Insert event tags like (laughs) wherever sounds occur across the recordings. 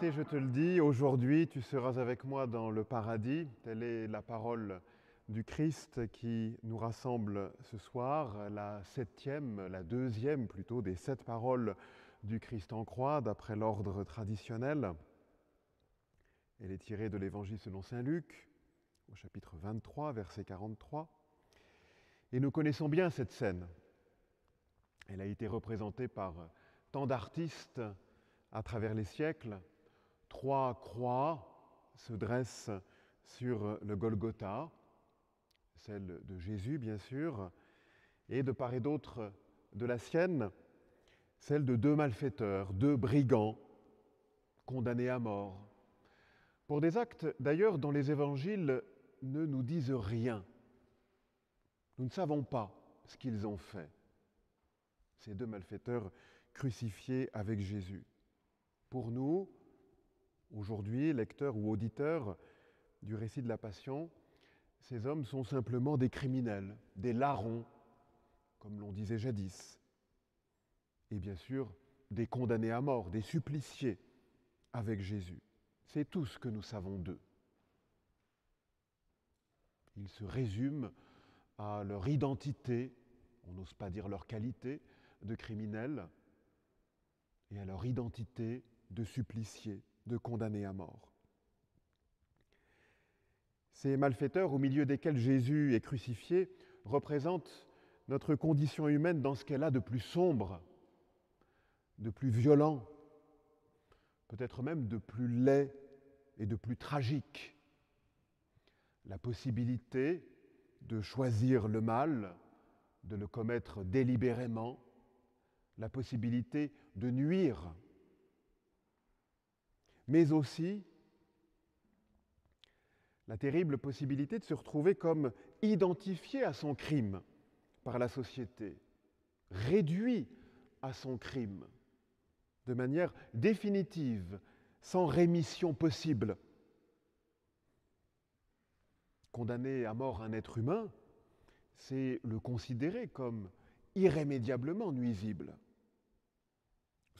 vérité, je te le dis, aujourd'hui tu seras avec moi dans le paradis. Telle est la parole du Christ qui nous rassemble ce soir, la septième, la deuxième plutôt des sept paroles du Christ en croix d'après l'ordre traditionnel. Elle est tirée de l'Évangile selon Saint Luc au chapitre 23, verset 43. Et nous connaissons bien cette scène. Elle a été représentée par tant d'artistes à travers les siècles. Trois croix se dressent sur le Golgotha, celle de Jésus bien sûr, et de part et d'autre de la sienne, celle de deux malfaiteurs, deux brigands condamnés à mort, pour des actes d'ailleurs dont les évangiles ne nous disent rien. Nous ne savons pas ce qu'ils ont fait, ces deux malfaiteurs crucifiés avec Jésus. Pour nous, aujourd'hui, lecteurs ou auditeurs du récit de la Passion, ces hommes sont simplement des criminels, des larrons, comme l'on disait jadis, et bien sûr des condamnés à mort, des suppliciés avec Jésus. C'est tout ce que nous savons d'eux. Ils se résument à leur identité, on n'ose pas dire leur qualité, de criminels, et à leur identité de suppliciés, de condamnés à mort. Ces malfaiteurs au milieu desquels Jésus est crucifié représentent notre condition humaine dans ce qu'elle a de plus sombre, de plus violent, peut-être même de plus laid et de plus tragique. La possibilité de choisir le mal, de le commettre délibérément, la possibilité de nuire mais aussi la terrible possibilité de se retrouver comme identifié à son crime par la société, réduit à son crime de manière définitive, sans rémission possible. Condamner à mort un être humain, c'est le considérer comme irrémédiablement nuisible.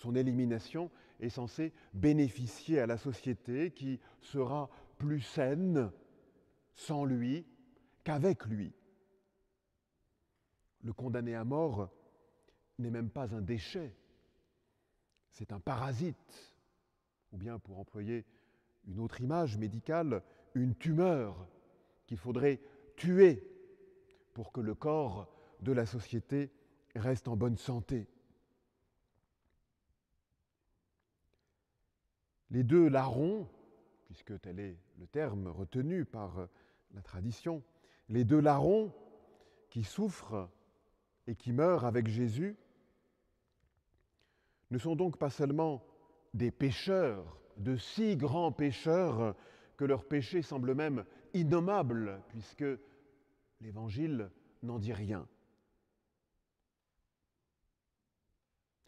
Son élimination est censée bénéficier à la société qui sera plus saine sans lui qu'avec lui. Le condamné à mort n'est même pas un déchet, c'est un parasite, ou bien pour employer une autre image médicale, une tumeur qu'il faudrait tuer pour que le corps de la société reste en bonne santé. Les deux larrons, puisque tel est le terme retenu par euh, la tradition, les deux larrons qui souffrent et qui meurent avec Jésus ne sont donc pas seulement des pécheurs, de si grands pécheurs que leur péché semble même innommable, puisque l'Évangile n'en dit rien.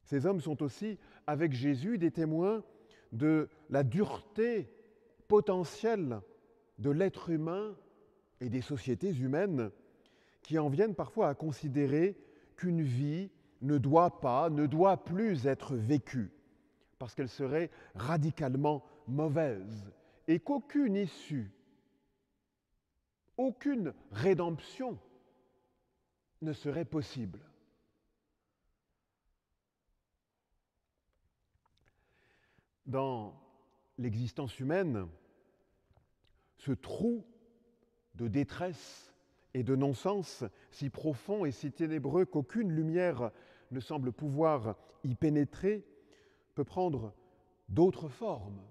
Ces hommes sont aussi, avec Jésus, des témoins de la dureté potentielle de l'être humain et des sociétés humaines qui en viennent parfois à considérer qu'une vie ne doit pas, ne doit plus être vécue, parce qu'elle serait radicalement mauvaise, et qu'aucune issue, aucune rédemption ne serait possible. Dans l'existence humaine, ce trou de détresse et de non-sens si profond et si ténébreux qu'aucune lumière ne semble pouvoir y pénétrer, peut prendre d'autres formes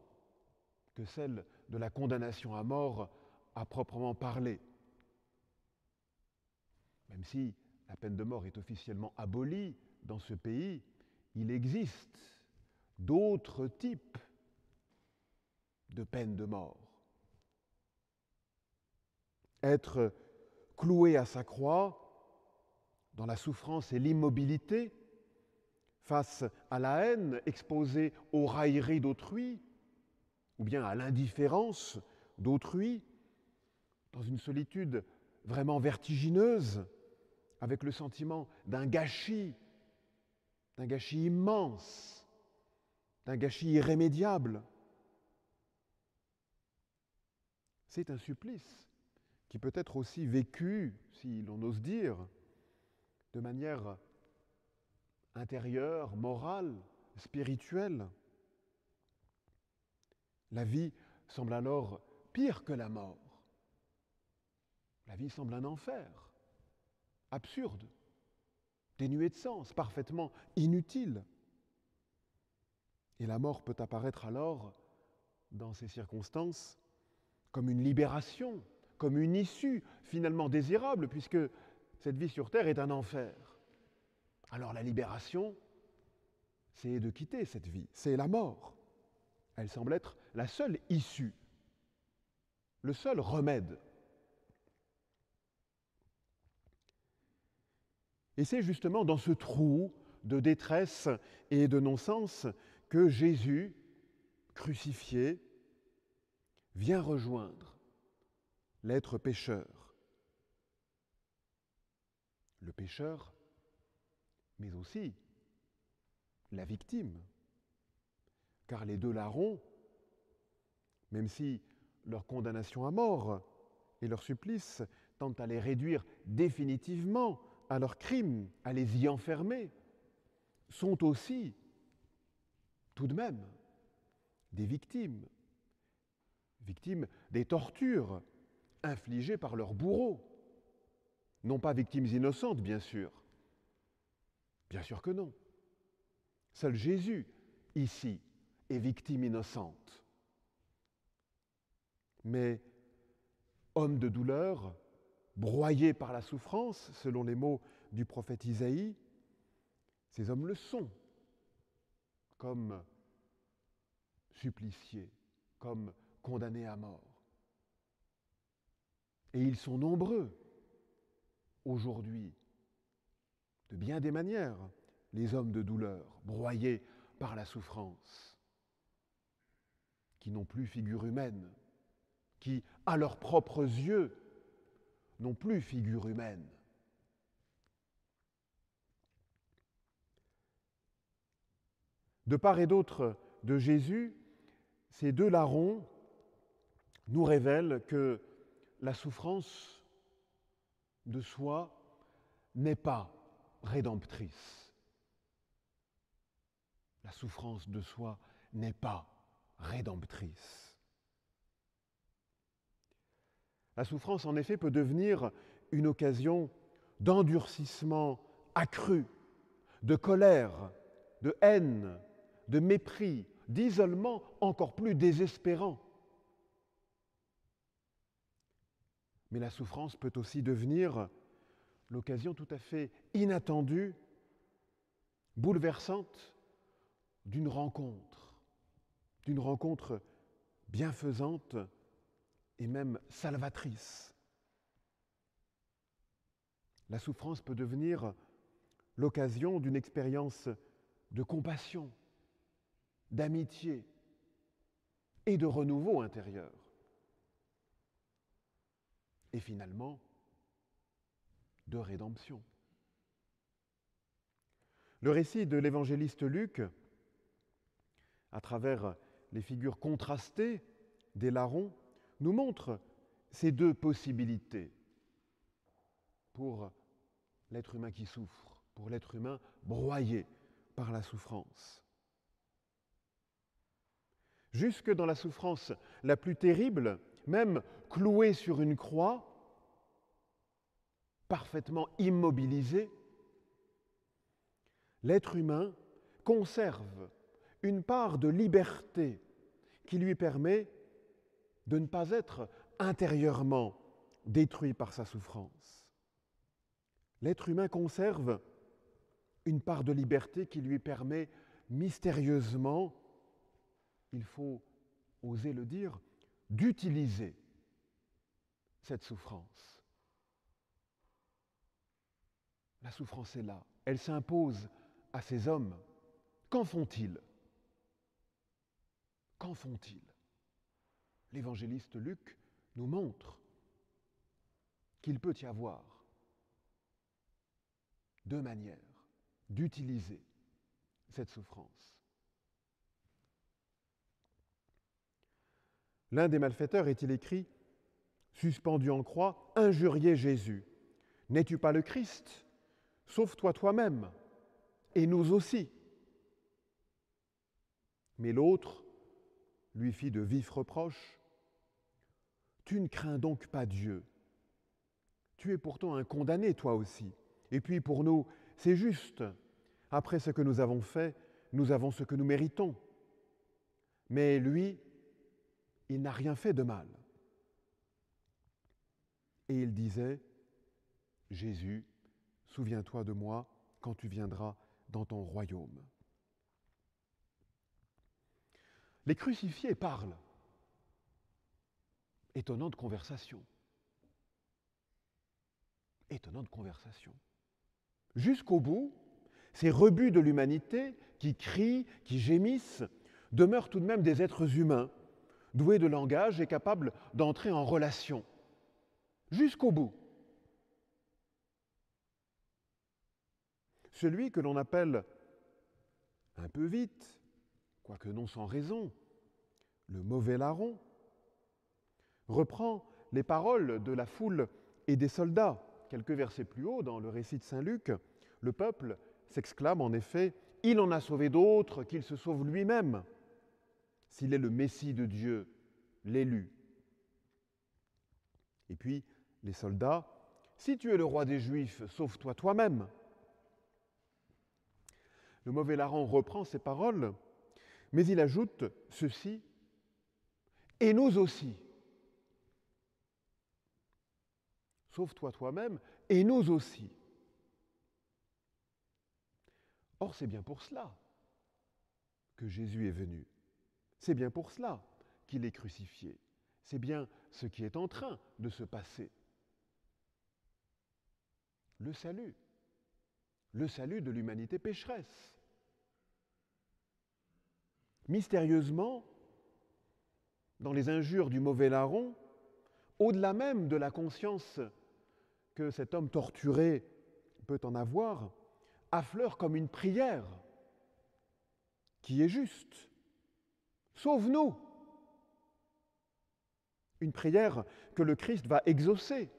que celle de la condamnation à mort à proprement parler. Même si la peine de mort est officiellement abolie dans ce pays, il existe d'autres types de peine de mort. Être cloué à sa croix dans la souffrance et l'immobilité, face à la haine, exposé aux railleries d'autrui, ou bien à l'indifférence d'autrui, dans une solitude vraiment vertigineuse, avec le sentiment d'un gâchis, d'un gâchis immense, d'un gâchis irrémédiable, c'est un supplice qui peut être aussi vécu, si l'on ose dire, de manière intérieure, morale, spirituelle. La vie semble alors pire que la mort. La vie semble un enfer, absurde, dénué de sens, parfaitement inutile. Et la mort peut apparaître alors, dans ces circonstances, comme une libération, comme une issue finalement désirable, puisque cette vie sur Terre est un enfer. Alors la libération, c'est de quitter cette vie, c'est la mort. Elle semble être la seule issue, le seul remède. Et c'est justement dans ce trou de détresse et de non-sens que Jésus, crucifié, vient rejoindre l'être pécheur. Le pécheur, mais aussi la victime. Car les deux larrons, même si leur condamnation à mort et leur supplice tentent à les réduire définitivement à leur crime, à les y enfermer, sont aussi, tout de même, des victimes, victimes des tortures infligées par leurs bourreaux. Non pas victimes innocentes, bien sûr. Bien sûr que non. Seul Jésus, ici, est victime innocente. Mais homme de douleur, broyé par la souffrance, selon les mots du prophète Isaïe, ces hommes le sont, comme suppliciés, comme condamnés à mort. Et ils sont nombreux aujourd'hui, de bien des manières, les hommes de douleur, broyés par la souffrance, qui n'ont plus figure humaine, qui, à leurs propres yeux, n'ont plus figure humaine. De part et d'autre de Jésus, ces deux larrons nous révèlent que la souffrance de soi n'est pas rédemptrice. La souffrance de soi n'est pas rédemptrice. La souffrance, en effet, peut devenir une occasion d'endurcissement accru, de colère, de haine, de mépris, d'isolement encore plus désespérant. Mais la souffrance peut aussi devenir l'occasion tout à fait inattendue, bouleversante d'une rencontre, d'une rencontre bienfaisante et même salvatrice. La souffrance peut devenir l'occasion d'une expérience de compassion, d'amitié et de renouveau intérieur. Et finalement, de rédemption. Le récit de l'évangéliste Luc, à travers les figures contrastées des larrons, nous montre ces deux possibilités pour l'être humain qui souffre, pour l'être humain broyé par la souffrance. Jusque dans la souffrance la plus terrible, même cloué sur une croix, parfaitement immobilisé, l'être humain conserve une part de liberté qui lui permet de ne pas être intérieurement détruit par sa souffrance. L'être humain conserve une part de liberté qui lui permet mystérieusement, il faut oser le dire, d'utiliser cette souffrance. La souffrance est là, elle s'impose à ces hommes. Qu'en font-ils? Qu'en font-ils? L'évangéliste Luc nous montre qu'il peut y avoir deux manières d'utiliser cette souffrance. L'un des malfaiteurs est-il écrit suspendu en croix, injuriait Jésus. N'es-tu pas le Christ? Sauve-toi toi-même, et nous aussi. Mais l'autre lui fit de vifs reproches. Tu ne crains donc pas Dieu. Tu es pourtant un condamné, toi aussi. Et puis pour nous, c'est juste. Après ce que nous avons fait, nous avons ce que nous méritons. Mais lui, il n'a rien fait de mal. Et il disait, Jésus, souviens-toi de moi quand tu viendras dans ton royaume. Les crucifiés parlent. Étonnante conversation. Étonnante conversation. Jusqu'au bout, ces rebuts de l'humanité qui crient, qui gémissent, demeurent tout de même des êtres humains, doués de langage et capables d'entrer en relation. Jusqu'au bout. Celui que l'on appelle un peu vite, quoique non sans raison, le mauvais larron, reprend les paroles de la foule et des soldats. Quelques versets plus haut, dans le récit de Saint Luc, le peuple s'exclame en effet, Il en a sauvé d'autres qu'il se sauve lui-même, s'il est le Messie de Dieu, l'élu. Et puis, les soldats, Si tu es le roi des Juifs, sauve-toi toi-même. Le mauvais larron reprend ces paroles, mais il ajoute ceci, et nous aussi. Sauve-toi toi-même, et nous aussi. Or, c'est bien pour cela que Jésus est venu. C'est bien pour cela qu'il est crucifié. C'est bien ce qui est en train de se passer. Le salut. Le salut de l'humanité pécheresse mystérieusement, dans les injures du mauvais larron, au-delà même de la conscience que cet homme torturé peut en avoir, affleure comme une prière qui est juste. Sauve-nous. Une prière que le Christ va exaucer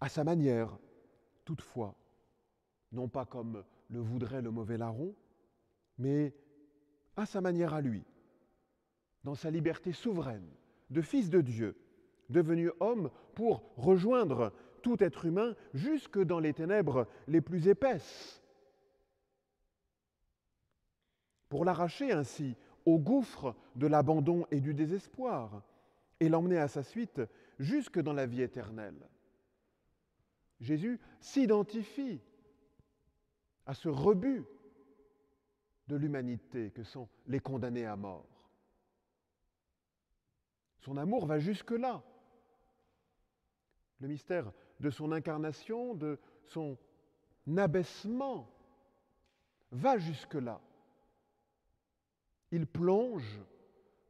à sa manière, toutefois, non pas comme le voudrait le mauvais larron, mais à sa manière à lui, dans sa liberté souveraine de fils de Dieu, devenu homme pour rejoindre tout être humain jusque dans les ténèbres les plus épaisses, pour l'arracher ainsi au gouffre de l'abandon et du désespoir, et l'emmener à sa suite jusque dans la vie éternelle. Jésus s'identifie à ce rebut de l'humanité que sont les condamnés à mort. Son amour va jusque-là. Le mystère de son incarnation, de son abaissement, va jusque-là. Il plonge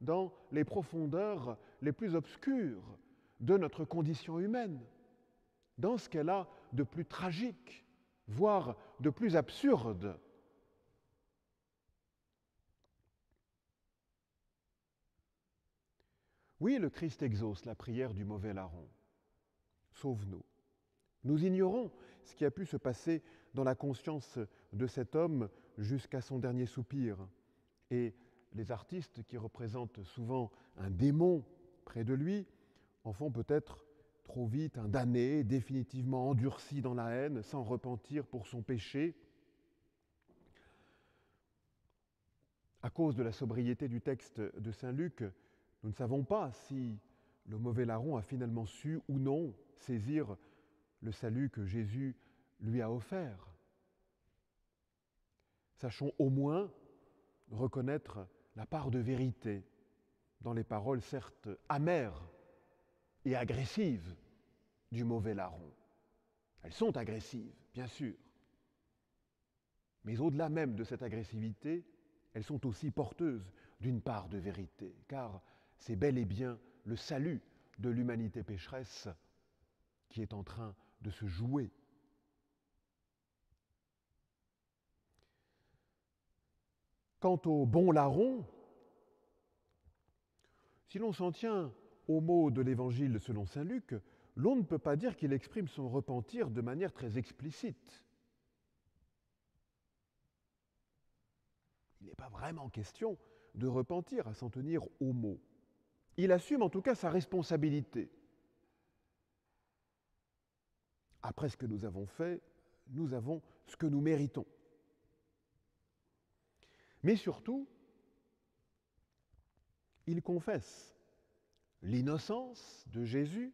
dans les profondeurs les plus obscures de notre condition humaine, dans ce qu'elle a de plus tragique, voire de plus absurde. Oui, le Christ exauce la prière du mauvais larron. Sauve-nous. Nous ignorons ce qui a pu se passer dans la conscience de cet homme jusqu'à son dernier soupir. Et les artistes qui représentent souvent un démon près de lui en font peut-être trop vite un damné, définitivement endurci dans la haine, sans repentir pour son péché. À cause de la sobriété du texte de Saint Luc, nous ne savons pas si le mauvais larron a finalement su ou non saisir le salut que Jésus lui a offert. Sachons au moins reconnaître la part de vérité dans les paroles certes amères et agressives du mauvais larron. Elles sont agressives, bien sûr. Mais au-delà même de cette agressivité, elles sont aussi porteuses d'une part de vérité, car c'est bel et bien le salut de l'humanité pécheresse qui est en train de se jouer. Quant au bon larron, si l'on s'en tient au mot de l'évangile selon Saint Luc, l'on ne peut pas dire qu'il exprime son repentir de manière très explicite. Il n'est pas vraiment question de repentir à s'en tenir au mot. Il assume en tout cas sa responsabilité. Après ce que nous avons fait, nous avons ce que nous méritons. Mais surtout, il confesse l'innocence de Jésus,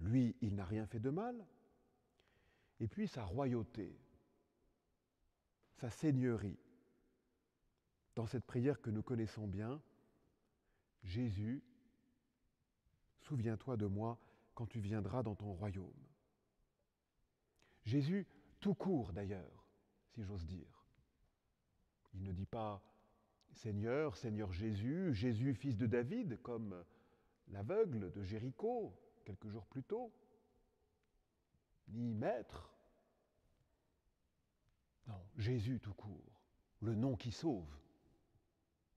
lui, il n'a rien fait de mal, et puis sa royauté, sa seigneurie. Dans cette prière que nous connaissons bien, Jésus, souviens-toi de moi quand tu viendras dans ton royaume. Jésus, tout court d'ailleurs, si j'ose dire. Il ne dit pas Seigneur, Seigneur Jésus, Jésus fils de David, comme l'aveugle de Jéricho quelques jours plus tôt, ni Maître. Non, Jésus tout court, le nom qui sauve.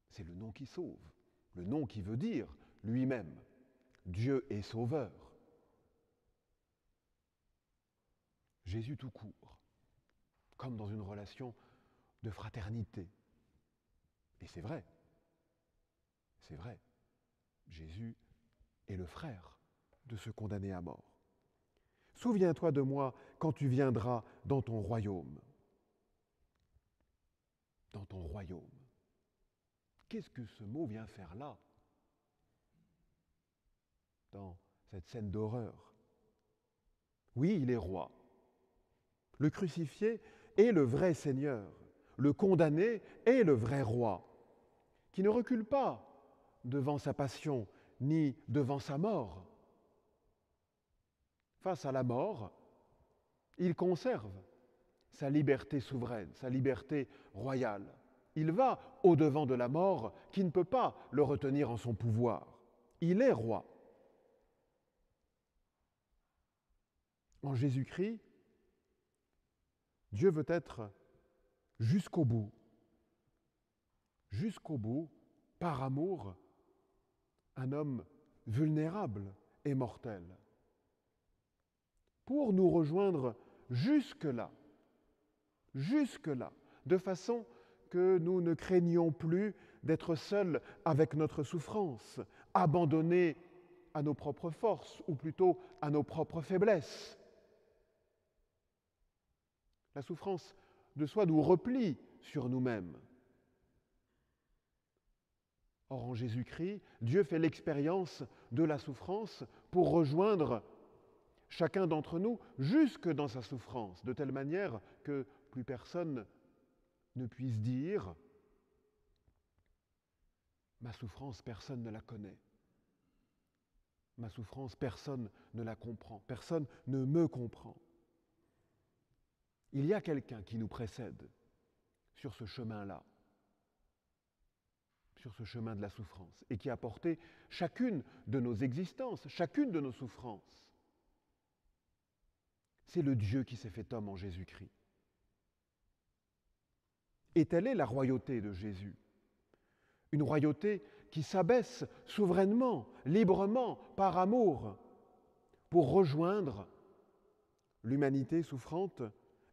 C'est le nom qui sauve, le nom qui veut dire lui-même, Dieu est sauveur. Jésus tout court, comme dans une relation de fraternité. Et c'est vrai, c'est vrai, Jésus est le frère de ce condamné à mort. Souviens-toi de moi quand tu viendras dans ton royaume. Dans ton royaume. Qu'est-ce que ce mot vient faire là? Dans cette scène d'horreur. Oui, il est roi. Le crucifié est le vrai Seigneur. Le condamné est le vrai roi, qui ne recule pas devant sa passion ni devant sa mort. Face à la mort, il conserve sa liberté souveraine, sa liberté royale. Il va au-devant de la mort qui ne peut pas le retenir en son pouvoir. Il est roi. En Jésus-Christ, Dieu veut être jusqu'au bout, jusqu'au bout, par amour, un homme vulnérable et mortel, pour nous rejoindre jusque-là, jusque-là, de façon que nous ne craignions plus d'être seuls avec notre souffrance, abandonnés à nos propres forces, ou plutôt à nos propres faiblesses. La souffrance de soi nous replie sur nous-mêmes. Or, en Jésus-Christ, Dieu fait l'expérience de la souffrance pour rejoindre chacun d'entre nous jusque dans sa souffrance, de telle manière que plus personne ne puisse dire Ma souffrance, personne ne la connaît. Ma souffrance, personne ne la comprend. Personne ne me comprend. Il y a quelqu'un qui nous précède sur ce chemin-là, sur ce chemin de la souffrance, et qui a porté chacune de nos existences, chacune de nos souffrances. C'est le Dieu qui s'est fait homme en Jésus-Christ. Et telle est la royauté de Jésus. Une royauté qui s'abaisse souverainement, librement, par amour, pour rejoindre l'humanité souffrante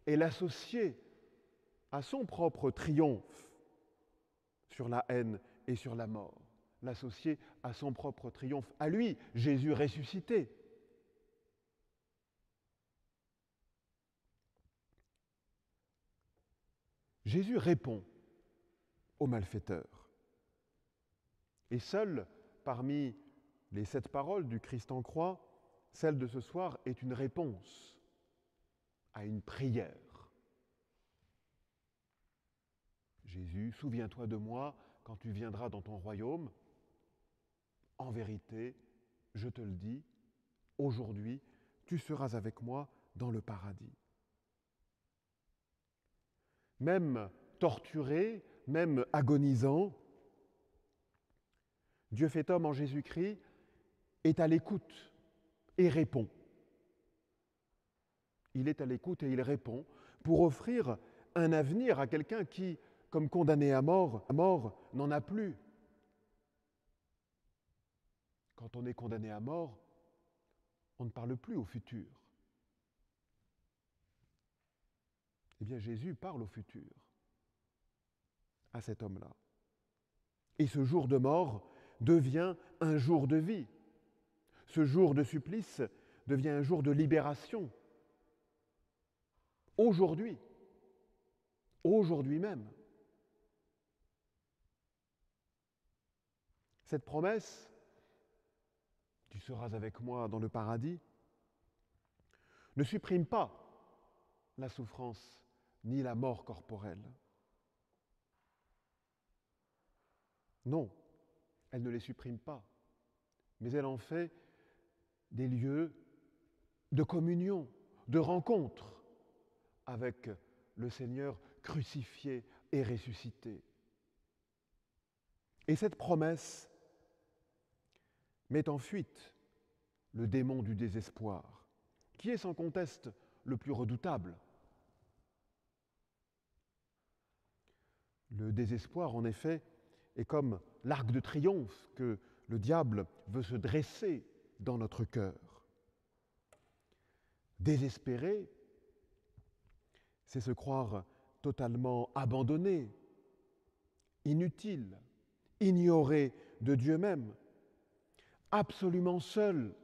et l'associer à son propre triomphe sur la haine et sur la mort, l'associer à son propre triomphe, à lui, Jésus ressuscité. Jésus répond aux malfaiteurs. Et seule, parmi les sept paroles du Christ en croix, celle de ce soir est une réponse à une prière. Jésus, souviens-toi de moi quand tu viendras dans ton royaume. En vérité, je te le dis, aujourd'hui, tu seras avec moi dans le paradis. Même torturé, même agonisant, Dieu fait homme en Jésus-Christ est à l'écoute et répond il est à l'écoute et il répond pour offrir un avenir à quelqu'un qui, comme condamné à mort, mort n'en a plus. quand on est condamné à mort, on ne parle plus au futur. Eh bien, Jésus parle au futur, à cet homme-là. Et ce jour de mort devient un jour de vie. Ce jour de supplice devient un jour de libération. Aujourd'hui, aujourd'hui même. Cette promesse, tu seras avec moi dans le paradis, ne supprime pas la souffrance ni la mort corporelle. Non, elle ne les supprime pas, mais elle en fait des lieux de communion, de rencontre avec le Seigneur crucifié et ressuscité. Et cette promesse met en fuite le démon du désespoir, qui est sans conteste le plus redoutable. Le désespoir, en effet, est comme l'arc de triomphe que le diable veut se dresser dans notre cœur. Désespérer, c'est se croire totalement abandonné, inutile, ignoré de Dieu même, absolument seul,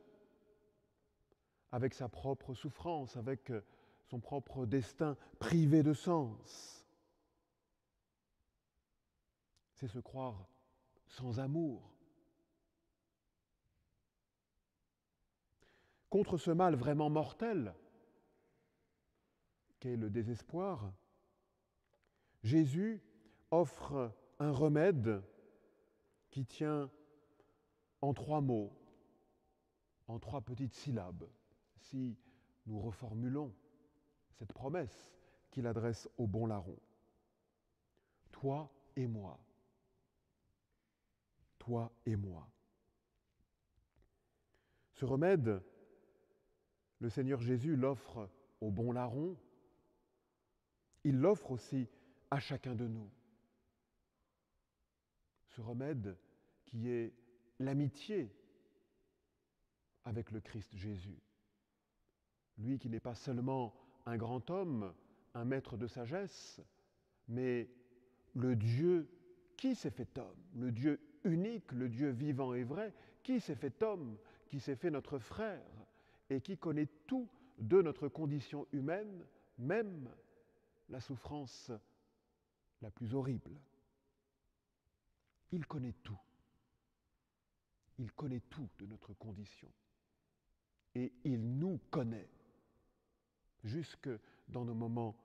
avec sa propre souffrance, avec son propre destin privé de sens. C'est se croire sans amour. Contre ce mal vraiment mortel le désespoir, Jésus offre un remède qui tient en trois mots, en trois petites syllabes, si nous reformulons cette promesse qu'il adresse au bon larron. Toi et moi toi et moi. Ce remède, le Seigneur Jésus l'offre au bon larron, il l'offre aussi à chacun de nous. Ce remède qui est l'amitié avec le Christ Jésus. Lui qui n'est pas seulement un grand homme, un maître de sagesse, mais le Dieu qui s'est fait homme, le Dieu unique, le Dieu vivant et vrai, qui s'est fait homme, qui s'est fait notre frère, et qui connaît tout de notre condition humaine, même la souffrance la plus horrible. Il connaît tout. Il connaît tout de notre condition. Et il nous connaît jusque dans nos moments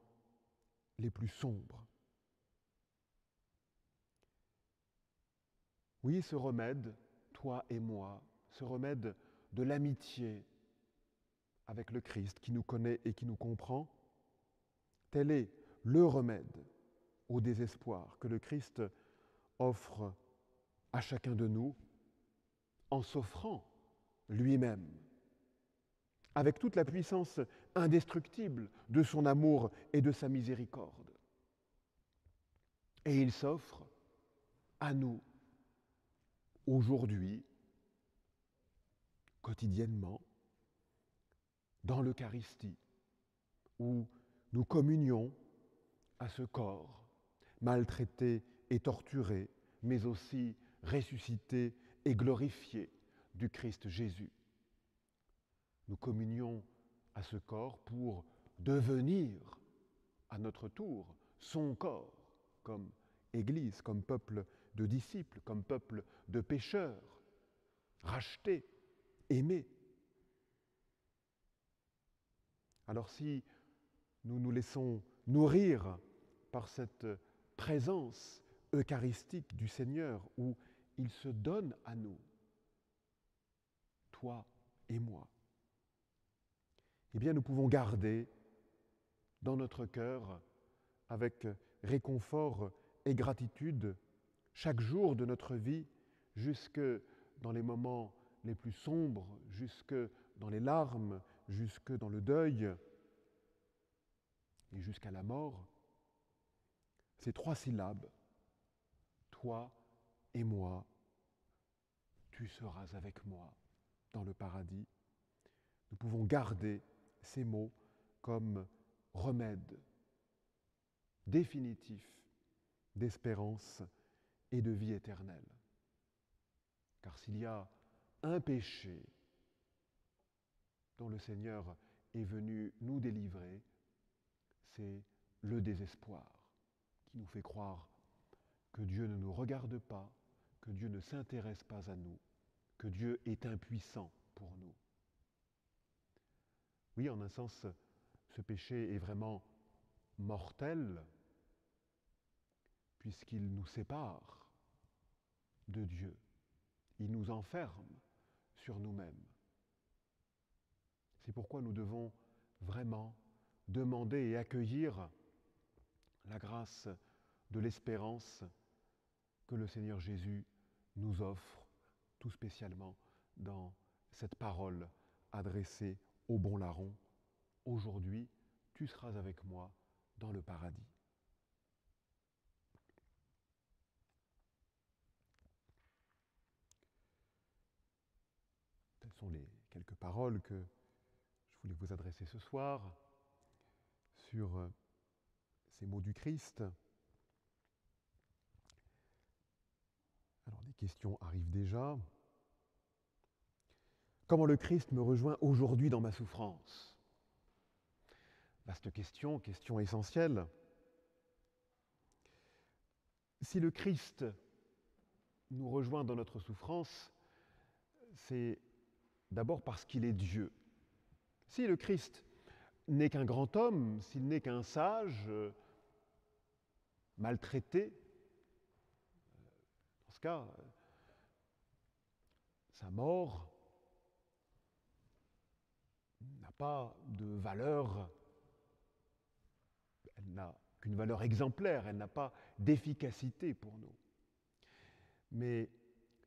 les plus sombres. Oui, ce remède, toi et moi, ce remède de l'amitié avec le Christ qui nous connaît et qui nous comprend, tel est le remède au désespoir que le Christ offre à chacun de nous en s'offrant lui-même, avec toute la puissance indestructible de son amour et de sa miséricorde. Et il s'offre à nous aujourd'hui, quotidiennement, dans l'Eucharistie, où nous communions à ce corps maltraité et torturé, mais aussi ressuscité et glorifié du Christ Jésus. Nous communions à ce corps pour devenir à notre tour son corps comme Église, comme peuple de disciples, comme peuple de pécheurs, rachetés, aimés. Alors si nous nous laissons nourrir par cette présence eucharistique du Seigneur où il se donne à nous, toi et moi, eh bien nous pouvons garder dans notre cœur, avec réconfort et gratitude, chaque jour de notre vie, jusque dans les moments les plus sombres, jusque dans les larmes, jusque dans le deuil et jusqu'à la mort, ces trois syllabes, toi et moi, tu seras avec moi dans le paradis. Nous pouvons garder ces mots comme remède définitif d'espérance et de vie éternelle. Car s'il y a un péché dont le Seigneur est venu nous délivrer, c'est le désespoir qui nous fait croire que Dieu ne nous regarde pas, que Dieu ne s'intéresse pas à nous, que Dieu est impuissant pour nous. Oui, en un sens, ce péché est vraiment mortel puisqu'il nous sépare de Dieu. Il nous enferme sur nous-mêmes. C'est pourquoi nous devons vraiment demander et accueillir la grâce de l'espérance que le Seigneur Jésus nous offre tout spécialement dans cette parole adressée au bon larron. Aujourd'hui, tu seras avec moi dans le paradis. Telles sont les quelques paroles que je voulais vous adresser ce soir sur euh, ces mots du Christ. Alors des questions arrivent déjà. Comment le Christ me rejoint aujourd'hui dans ma souffrance? Vaste question, question essentielle. Si le Christ nous rejoint dans notre souffrance, c'est d'abord parce qu'il est Dieu. Si le Christ n'est qu'un grand homme, s'il n'est qu'un sage, euh, maltraité, euh, dans ce cas, euh, sa mort n'a pas de valeur, elle n'a qu'une valeur exemplaire, elle n'a pas d'efficacité pour nous. Mais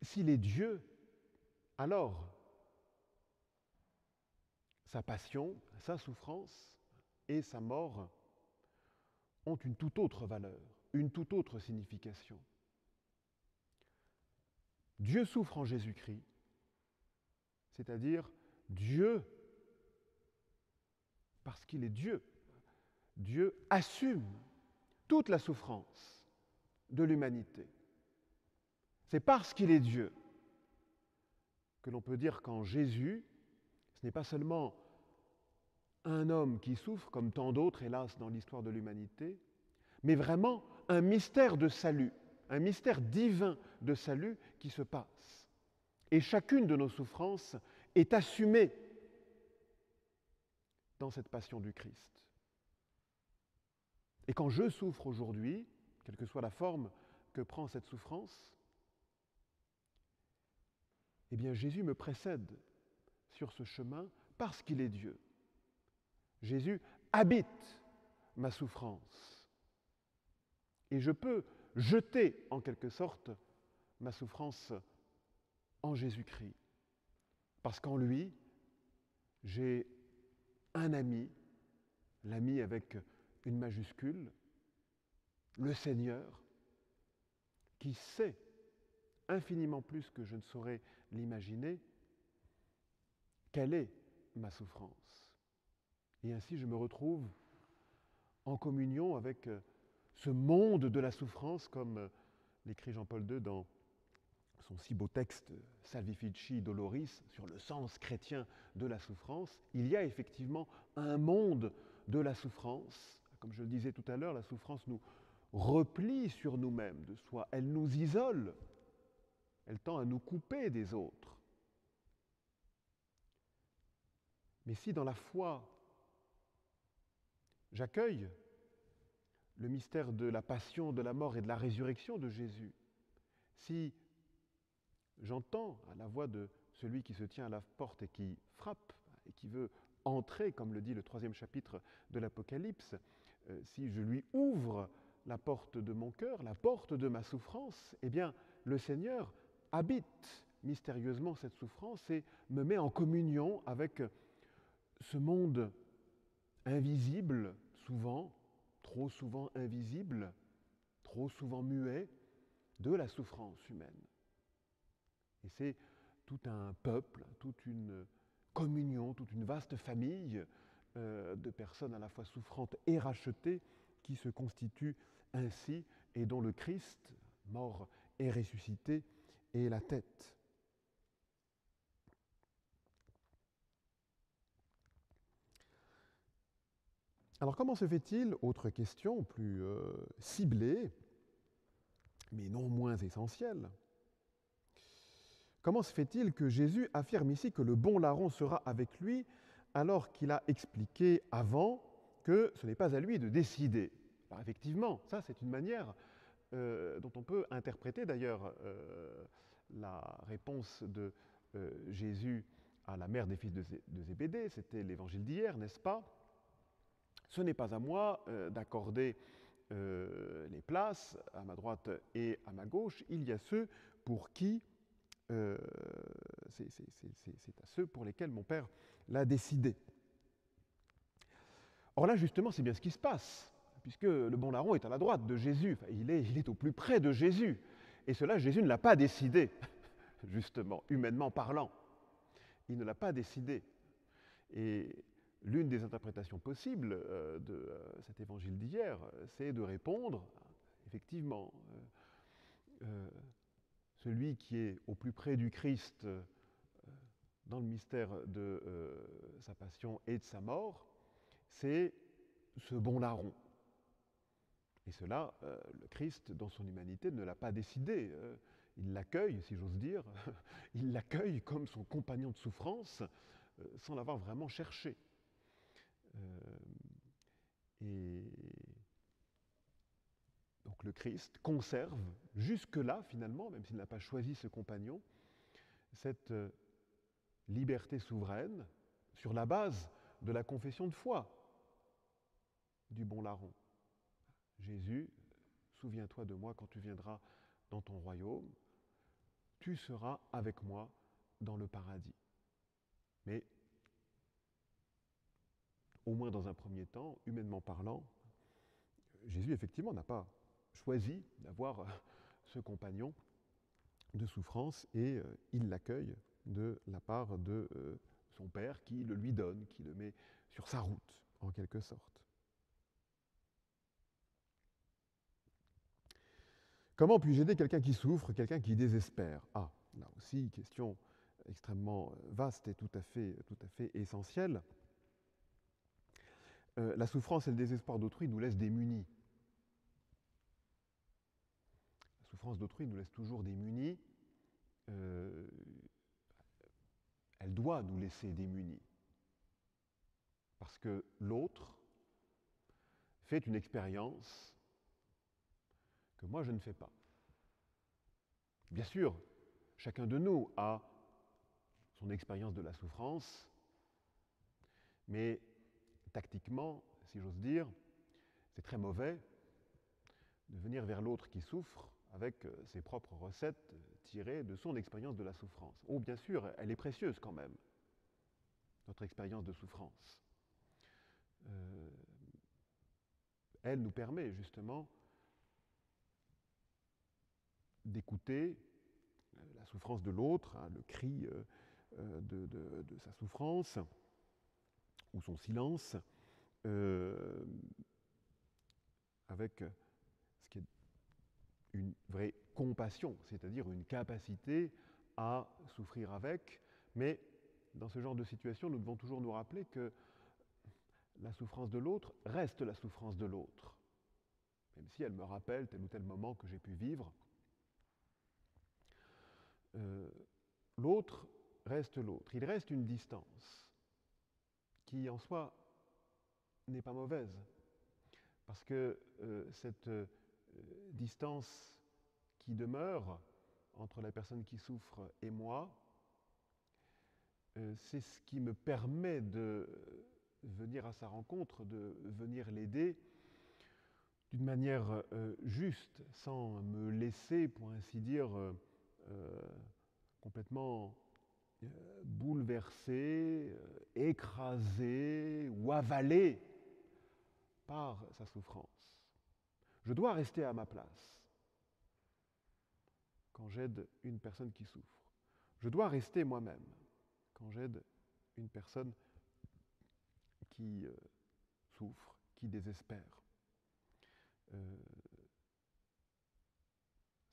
s'il est Dieu, alors sa passion, sa souffrance et sa mort ont une toute autre valeur, une toute autre signification. Dieu souffre en Jésus-Christ, c'est-à-dire Dieu, parce qu'il est Dieu, Dieu assume toute la souffrance de l'humanité. C'est parce qu'il est Dieu que l'on peut dire qu'en Jésus, ce n'est pas seulement un homme qui souffre, comme tant d'autres, hélas, dans l'histoire de l'humanité, mais vraiment un mystère de salut, un mystère divin de salut qui se passe. Et chacune de nos souffrances est assumée dans cette passion du Christ. Et quand je souffre aujourd'hui, quelle que soit la forme que prend cette souffrance, eh bien Jésus me précède sur ce chemin parce qu'il est Dieu. Jésus habite ma souffrance. Et je peux jeter en quelque sorte ma souffrance en Jésus-Christ. Parce qu'en lui, j'ai un ami, l'ami avec une majuscule, le Seigneur, qui sait infiniment plus que je ne saurais l'imaginer, quelle est ma souffrance. Et ainsi je me retrouve en communion avec euh, ce monde de la souffrance, comme euh, l'écrit Jean-Paul II dans son si beau texte Salvifici Doloris sur le sens chrétien de la souffrance. Il y a effectivement un monde de la souffrance. Comme je le disais tout à l'heure, la souffrance nous replie sur nous-mêmes de soi, elle nous isole, elle tend à nous couper des autres. Mais si dans la foi, j'accueille le mystère de la passion, de la mort et de la résurrection de Jésus, si j'entends la voix de celui qui se tient à la porte et qui frappe et qui veut entrer, comme le dit le troisième chapitre de l'Apocalypse, euh, si je lui ouvre la porte de mon cœur, la porte de ma souffrance, eh bien, le Seigneur habite mystérieusement cette souffrance et me met en communion avec ce monde invisible, souvent, trop souvent invisible, trop souvent muet, de la souffrance humaine. Et c'est tout un peuple, toute une communion, toute une vaste famille euh, de personnes à la fois souffrantes et rachetées qui se constituent ainsi et dont le Christ, mort et ressuscité, est la tête. Alors comment se fait-il, autre question plus euh, ciblée, mais non moins essentielle, comment se fait-il que Jésus affirme ici que le bon larron sera avec lui alors qu'il a expliqué avant que ce n'est pas à lui de décider? Effectivement, ça c'est une manière euh, dont on peut interpréter d'ailleurs euh, la réponse de Jésus à la mère des fils de, Zébédée, c'était l'évangile d'hier, n'est-ce pas? Ce n'est pas à moi euh, d'accorder euh, les places à ma droite et à ma gauche. Il y a ceux pour qui, euh, c'est à ceux pour lesquels mon Père l'a décidé. Or là, justement, c'est bien ce qui se passe, puisque le bon larron est à la droite de Jésus, il, est, il est au plus près de Jésus. Et cela, Jésus ne l'a pas décidé, (laughs) justement, humainement parlant. Il ne l'a pas décidé. L'une des interprétations possibles euh, de euh, cet évangile d'hier, c'est de répondre, effectivement, euh, celui qui est au plus près du Christ dans le mystère de sa passion et de sa mort, c'est ce bon larron. Et cela, le Christ, dans son humanité, ne l'a pas décidé. il l'accueille, si j'ose dire, (laughs) il l'accueille comme son compagnon de souffrance, sans l'avoir vraiment cherché. Euh, et donc le Christ conserve jusque-là, finalement, même s'il n'a pas choisi ce compagnon, cette euh, liberté souveraine sur la base de la confession de foi du bon larron. Jésus, souviens-toi de moi quand tu viendras dans ton royaume, tu seras avec moi dans le paradis. Mais au moins dans un premier temps, humainement parlant, Jésus effectivement n'a pas choisi d'avoir euh, ce compagnon de souffrance et euh, il l'accueille de la part de euh, son Père qui le lui donne, qui le met sur sa route en quelque sorte. Comment puis-je aider quelqu'un qui souffre, quelqu'un qui désespère? Ah, là aussi, question extrêmement vaste et tout à fait, tout à fait essentielle. Euh, la souffrance et le désespoir d'autrui nous laissent démunis. La souffrance d'autrui nous laisse toujours démunis. Euh, elle doit nous laisser démunis. Parce que l'autre fait une expérience que moi je ne fais pas. Bien sûr, chacun de nous a son expérience de la souffrance, mais tactiquement, si j'ose dire, c'est très mauvais de venir vers l'autre qui souffre avec euh, ses propres recettes tirées de son expérience de la souffrance. Oh, bien sûr, elle est précieuse quand même, notre expérience de souffrance. Euh, elle nous permet justement d'écouter euh, la souffrance de l'autre, hein, le cri de, sa souffrance, ou son silence, euh, avec ce qui est une vraie compassion, c'est-à-dire une capacité à souffrir avec, mais dans ce genre de situation, nous devons toujours nous rappeler que la souffrance de l'autre reste la souffrance de l'autre, même si elle me rappelle tel ou tel moment que j'ai pu vivre. Euh, l'autre reste l'autre, il reste une distance qui en soi n'est pas mauvaise, parce que euh, cette euh, distance qui demeure entre la personne qui souffre et moi, euh, c'est ce qui me permet de venir à sa rencontre, de venir l'aider d'une manière juste, sans me laisser, pour ainsi dire, complètement bouleversé, euh, écrasé ou avalé par sa souffrance. Je dois rester à ma place quand j'aide une personne qui souffre. Je dois rester moi-même quand j'aide une personne qui euh, souffre, qui désespère. Euh,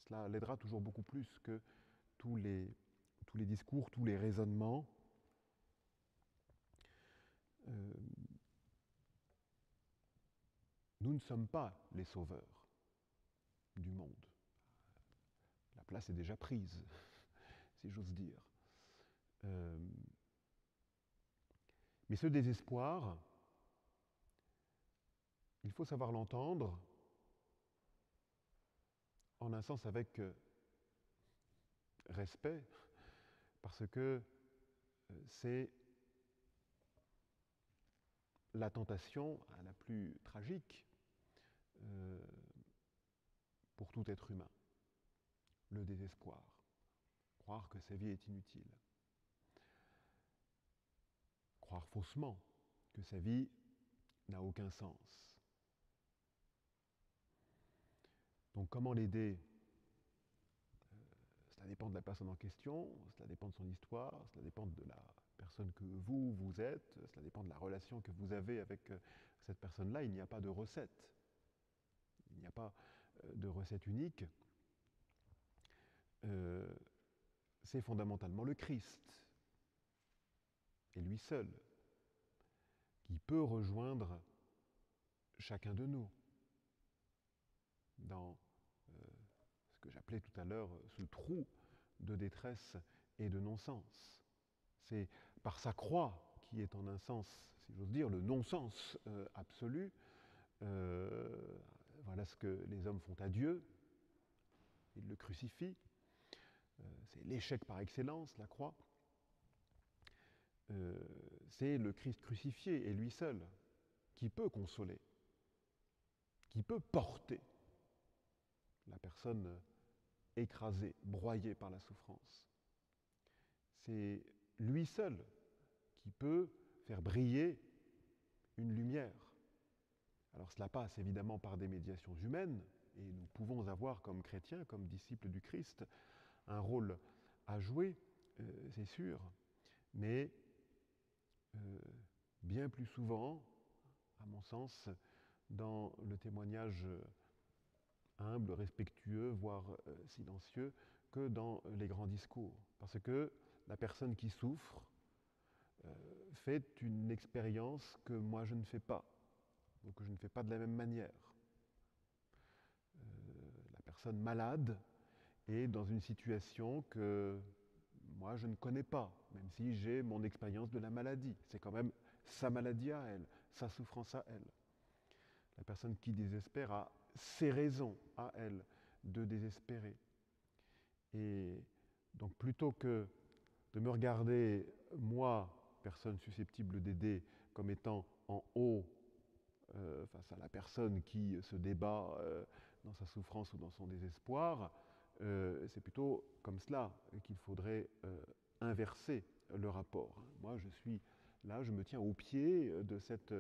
cela l'aidera toujours beaucoup plus que tous les, tous les discours, tous les raisonnements. Euh, nous ne sommes pas les sauveurs du monde. La place est déjà prise, (laughs) si j'ose dire. Euh, mais ce désespoir, il faut savoir l'entendre en un sens avec euh, respect, parce que euh, c'est la tentation la plus tragique euh, pour tout être humain, le désespoir, croire que sa vie est inutile, croire faussement que sa vie n'a aucun sens. Donc comment l'aider Cela dépend de la personne en question, cela dépend de son histoire, cela dépend de la personne que vous, vous êtes, cela dépend de la relation que vous avez avec euh, cette personne-là. Il n'y a pas de recette. Il n'y a pas euh, de recette unique. c'est fondamentalement le Christ, et lui seul, qui peut rejoindre chacun de nous dans euh, que j'appelais tout à l'heure ce trou de détresse et de non-sens. C'est par sa croix, qui est en un sens, si j'ose dire, le non-sens euh, absolu, euh, voilà ce que les hommes font à Dieu, ils le crucifient, c'est l'échec par excellence, la croix. c'est le Christ crucifié et lui seul qui peut consoler, qui peut porter la personne écrasée, broyée par la souffrance. C'est lui seul qui peut faire briller une lumière. Alors cela passe évidemment par des médiations humaines, et nous pouvons avoir comme chrétiens, comme disciples du Christ, un rôle à jouer, euh, c'est sûr, mais euh, bien plus souvent, à mon sens, dans le témoignage humble, respectueux, voire euh, silencieux, que dans les grands discours. Parce que la personne qui souffre euh, fait une expérience que moi je ne fais pas, ou que je ne fais pas de la même manière. Euh, la personne malade est dans une situation que moi je ne connais pas, même si j'ai mon expérience de la maladie. C'est quand même sa maladie à elle, sa souffrance à elle. La personne qui désespère a ses raisons à elle de désespérer. Et donc plutôt que de me regarder, moi, personne susceptible d'aider, comme étant en haut euh, face à la personne qui se débat euh, dans sa souffrance ou dans son désespoir, euh, c'est plutôt comme cela qu'il faudrait inverser le rapport. Moi, je suis là, je me tiens au pied de cette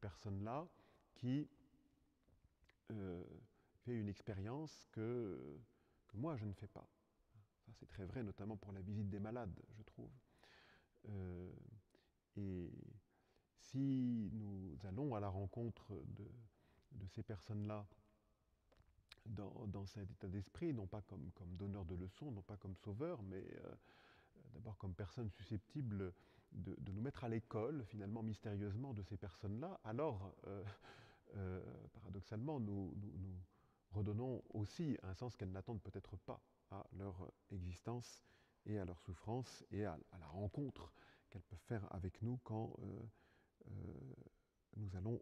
personne-là qui euh, fait une expérience que, moi je ne fais pas. C'est très vrai, notamment pour la visite des malades, je trouve. Euh, et si nous allons à la rencontre de, ces personnes-là dans, cet état d'esprit, non pas comme, comme donneurs de leçons, non pas comme sauveurs, mais euh, d'abord comme personnes susceptibles de, nous mettre à l'école, finalement mystérieusement, de ces personnes-là, alors paradoxalement, nous, redonnons aussi un sens qu'elles n'attendent peut-être pas à leur existence et à leur souffrance et à, la rencontre qu'elles peuvent faire avec nous quand euh, euh, nous allons